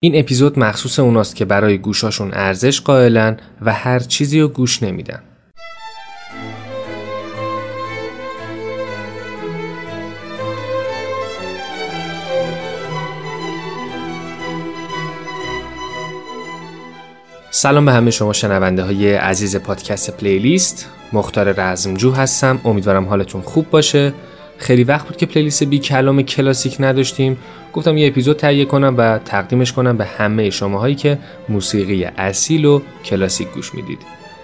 این اپیزود مخصوص اوناست که برای گوشاشون ارزش قائلن و هر چیزی رو گوش نمیدن. سلام به همه شما شنونده های عزیز پادکست پلیلیست. مختار رزمجو هستم. امیدوارم حالتون خوب باشه. خیلی وقت بود که پلیلیست بی کلام کلاسیک نداشتیم. گفتم یه اپیزود تهیه کنم و تقدیمش کنم به همه شماهایی که موسیقی اصیل و کلاسیک گوش می‌دید.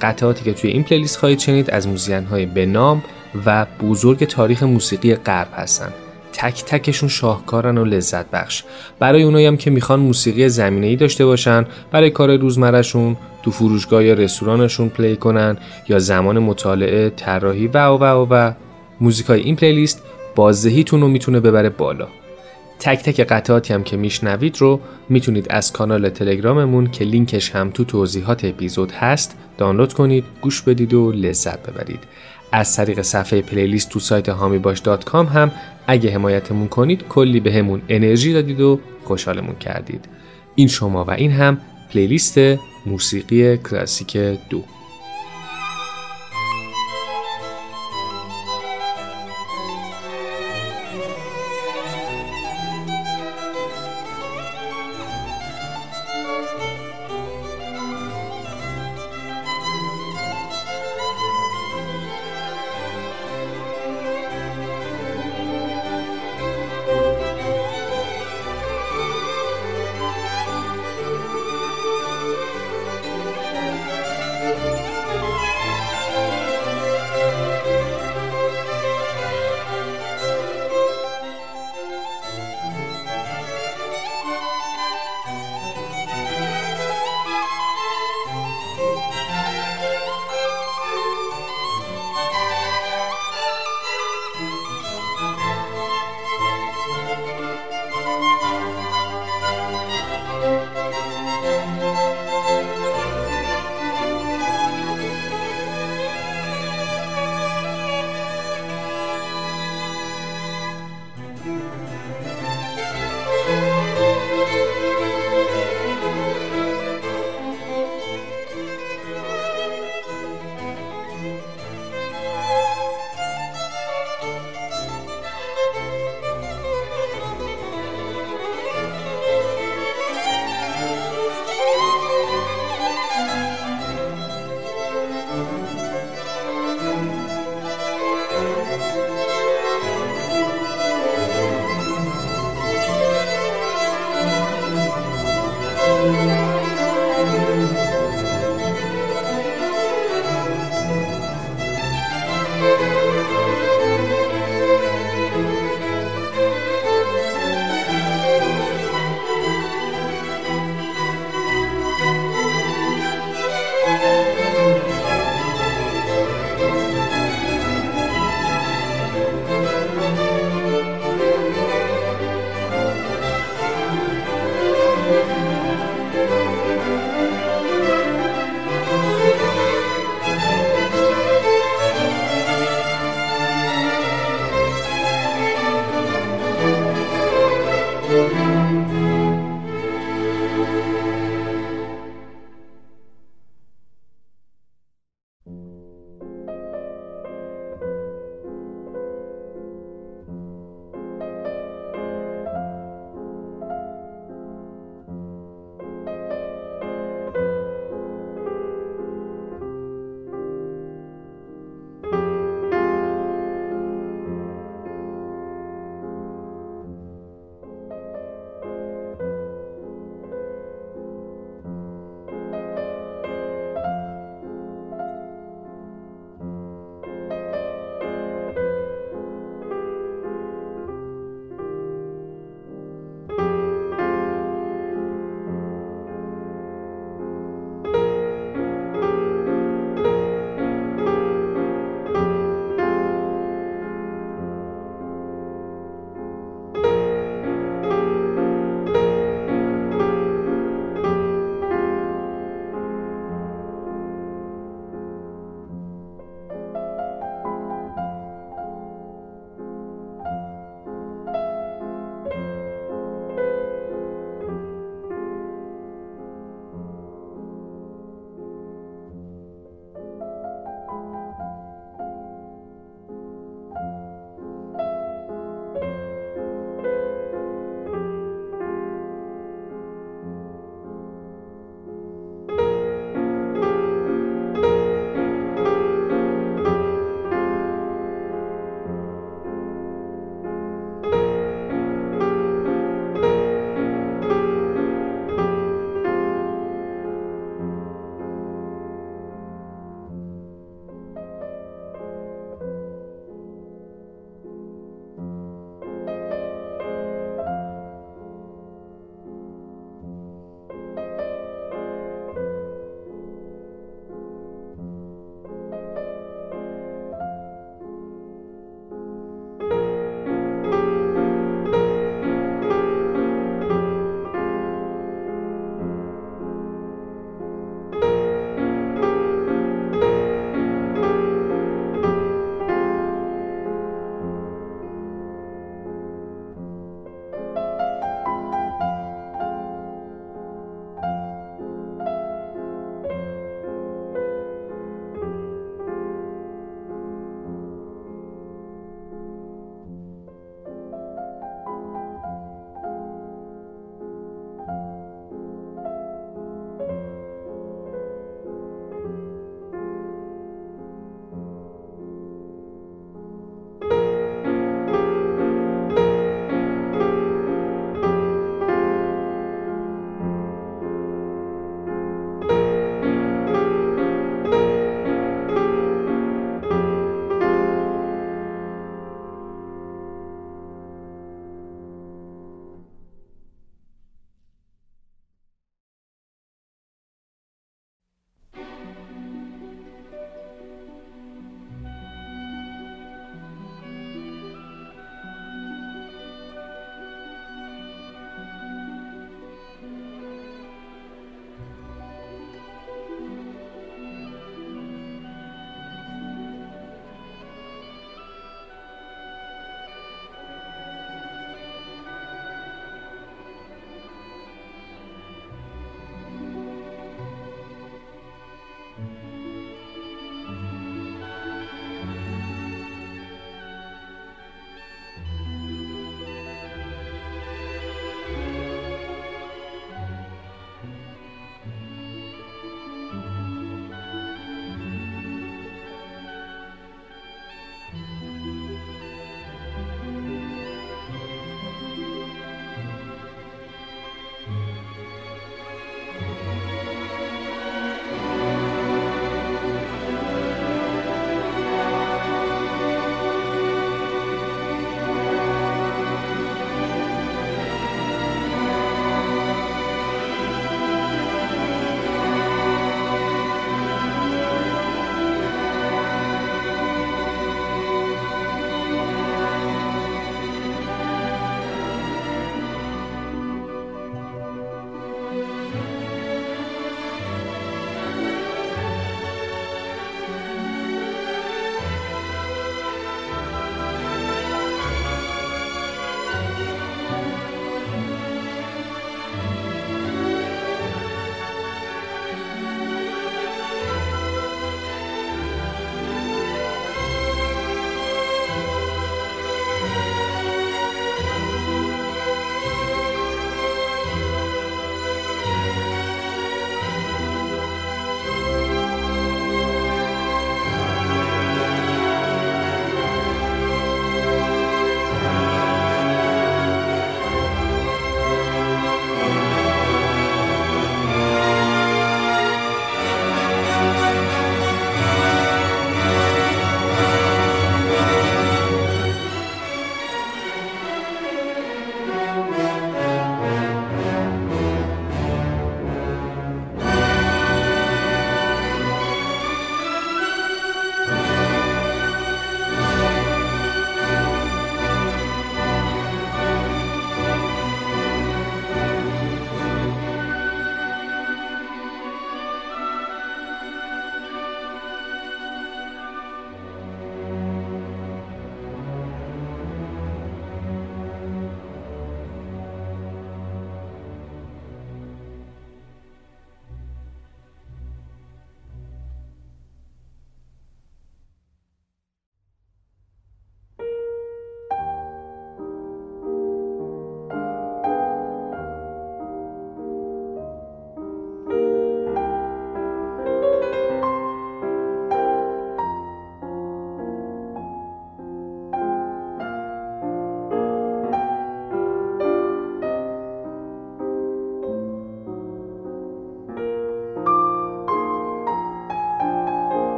قطعاتی که توی این پلیلیست خواهید شنید از موزیان های به نام و بزرگ تاریخ موسیقی غرب هستن. تک تکشون شاهکارن و لذت بخش. برای اونایی هم که می‌خوان موسیقی زمینه ای داشته باشن برای کار روزمرهشون تو فروشگاه یا رستورانشون پلی کنن یا زمان مطالعه طراحی و و و و. موزیکای این playlist بازدهیتون رو می‌تونه ببره بالا. تک تک قطعاتی هم که میشنوید رو می‌تونید از کانال تلگراممون که لینکش هم تو توضیحات اپیزود هست دانلود کنید گوش بدید و لذت ببرید. از طریق صفحه playlist تو سایت حامی‌باش هم اگه حمایتمون کنید کلی بهمون انرژی دادید و خوشحالمون کردید. این شما و این هم playlist موسیقی کلاسیک دو.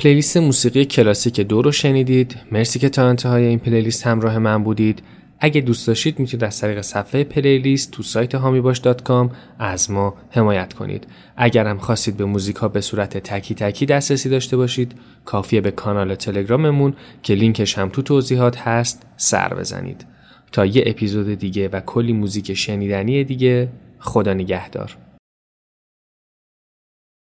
playlist موسیقی کلاسیک دو رو شنیدید. مرسی که تا انتهای این playlist همراه من بودید. اگه دوست داشتید می‌تونید از طریق صفحه playlist تو سایت حامی‌باش.com از ما حمایت کنید. اگر هم خواستید به موزیک ها به صورت تکی تکی دسترسی داشته باشید کافیه به کانال تلگراممون که لینکش هم تو توضیحات هست سر بزنید. تا یه اپیزود دیگه و کلی موزیک شنیدنی دیگه خدا نگهدار.